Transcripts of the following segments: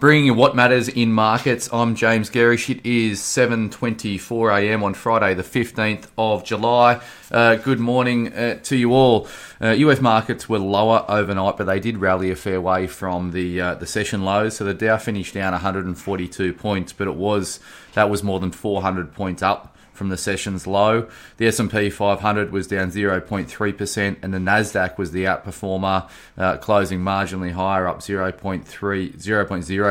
Bringing you what matters in markets. I'm James Gerrish. It is 7:24 a.m. on Friday, the 15th of July. Uh, good morning uh, to you all. Uh, U.S. markets were lower overnight, but they did rally a fair way from the uh, the session lows. So the Dow finished down 142 points, but it was that was more than 400 points up from the session's low. The S&P 500 was down 0.3%, and the Nasdaq was the outperformer, uh, closing marginally higher, up 0.3,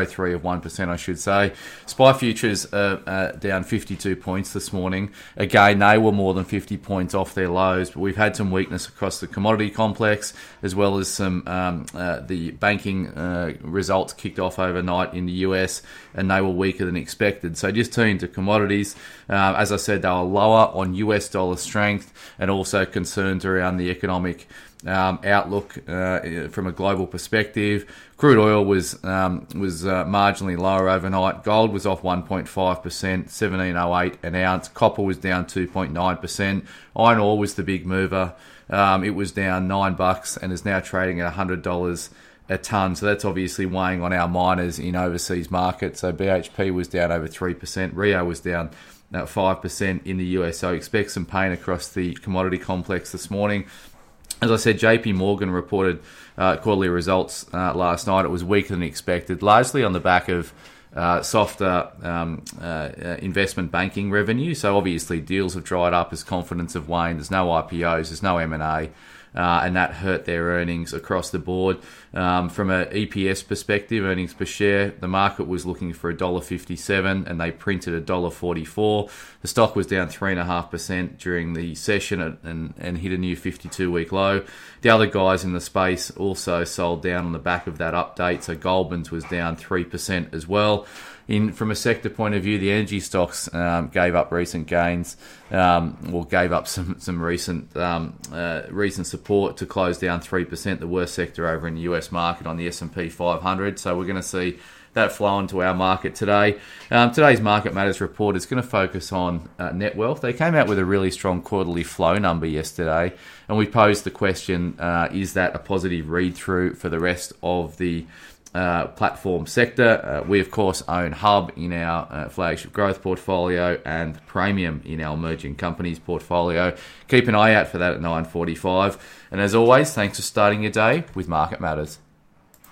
0.03 of one percent, I should say. SPI futures are down 52 points this morning. Again, they were more than 50 points off their lows, but we've had some weakness across the commodity complex as well as some um, uh, the banking uh, results kicked off overnight in the US, and they were weaker than expected. So just turning to commodities, uh, as I said they were lower on US dollar strength and also concerns around the economic um, outlook uh, from a global perspective. Crude oil was um, was uh, marginally lower overnight. Gold was off 1.5%, 1708 an ounce. Copper was down 2.9%. Iron ore was the big mover. Um, it was down nine bucks and is now trading at $100 a ton. So that's obviously weighing on our miners in overseas markets. So BHP was down over 3%. Rio was down at 5% in the US. So expect some pain across the commodity complex this morning. As I said, JP Morgan reported uh, quarterly results uh, last night. It was weaker than expected, largely on the back of uh, softer um, uh, uh, investment banking revenue. So obviously, deals have dried up as confidence have waned. There's no IPOs, there's no M&A uh, and that hurt their earnings across the board. Um, from an EPS perspective, earnings per share, the market was looking for $1.57 and they printed $1.44. The stock was down 3.5% during the session and, and hit a new 52 week low. The other guys in the space also sold down on the back of that update, so Goldman's was down 3% as well in from a sector point of view, the energy stocks um, gave up recent gains, um, or gave up some some recent um, uh, recent support to close down three percent, the worst sector over in the US market on the S and P 500. So we're going to see that flow into our market today. Um, today's Market Matters report is going to focus on uh, Netwealth. They came out with a really strong quarterly flow number yesterday, and we posed the question: uh, Is that a positive read through for the rest of the uh, platform sector. Uh, we, of course, own Hub in our uh, flagship growth portfolio and Praemium in our emerging companies portfolio. Keep an eye out for that at 9:45. And as always, thanks for starting your day with Market Matters.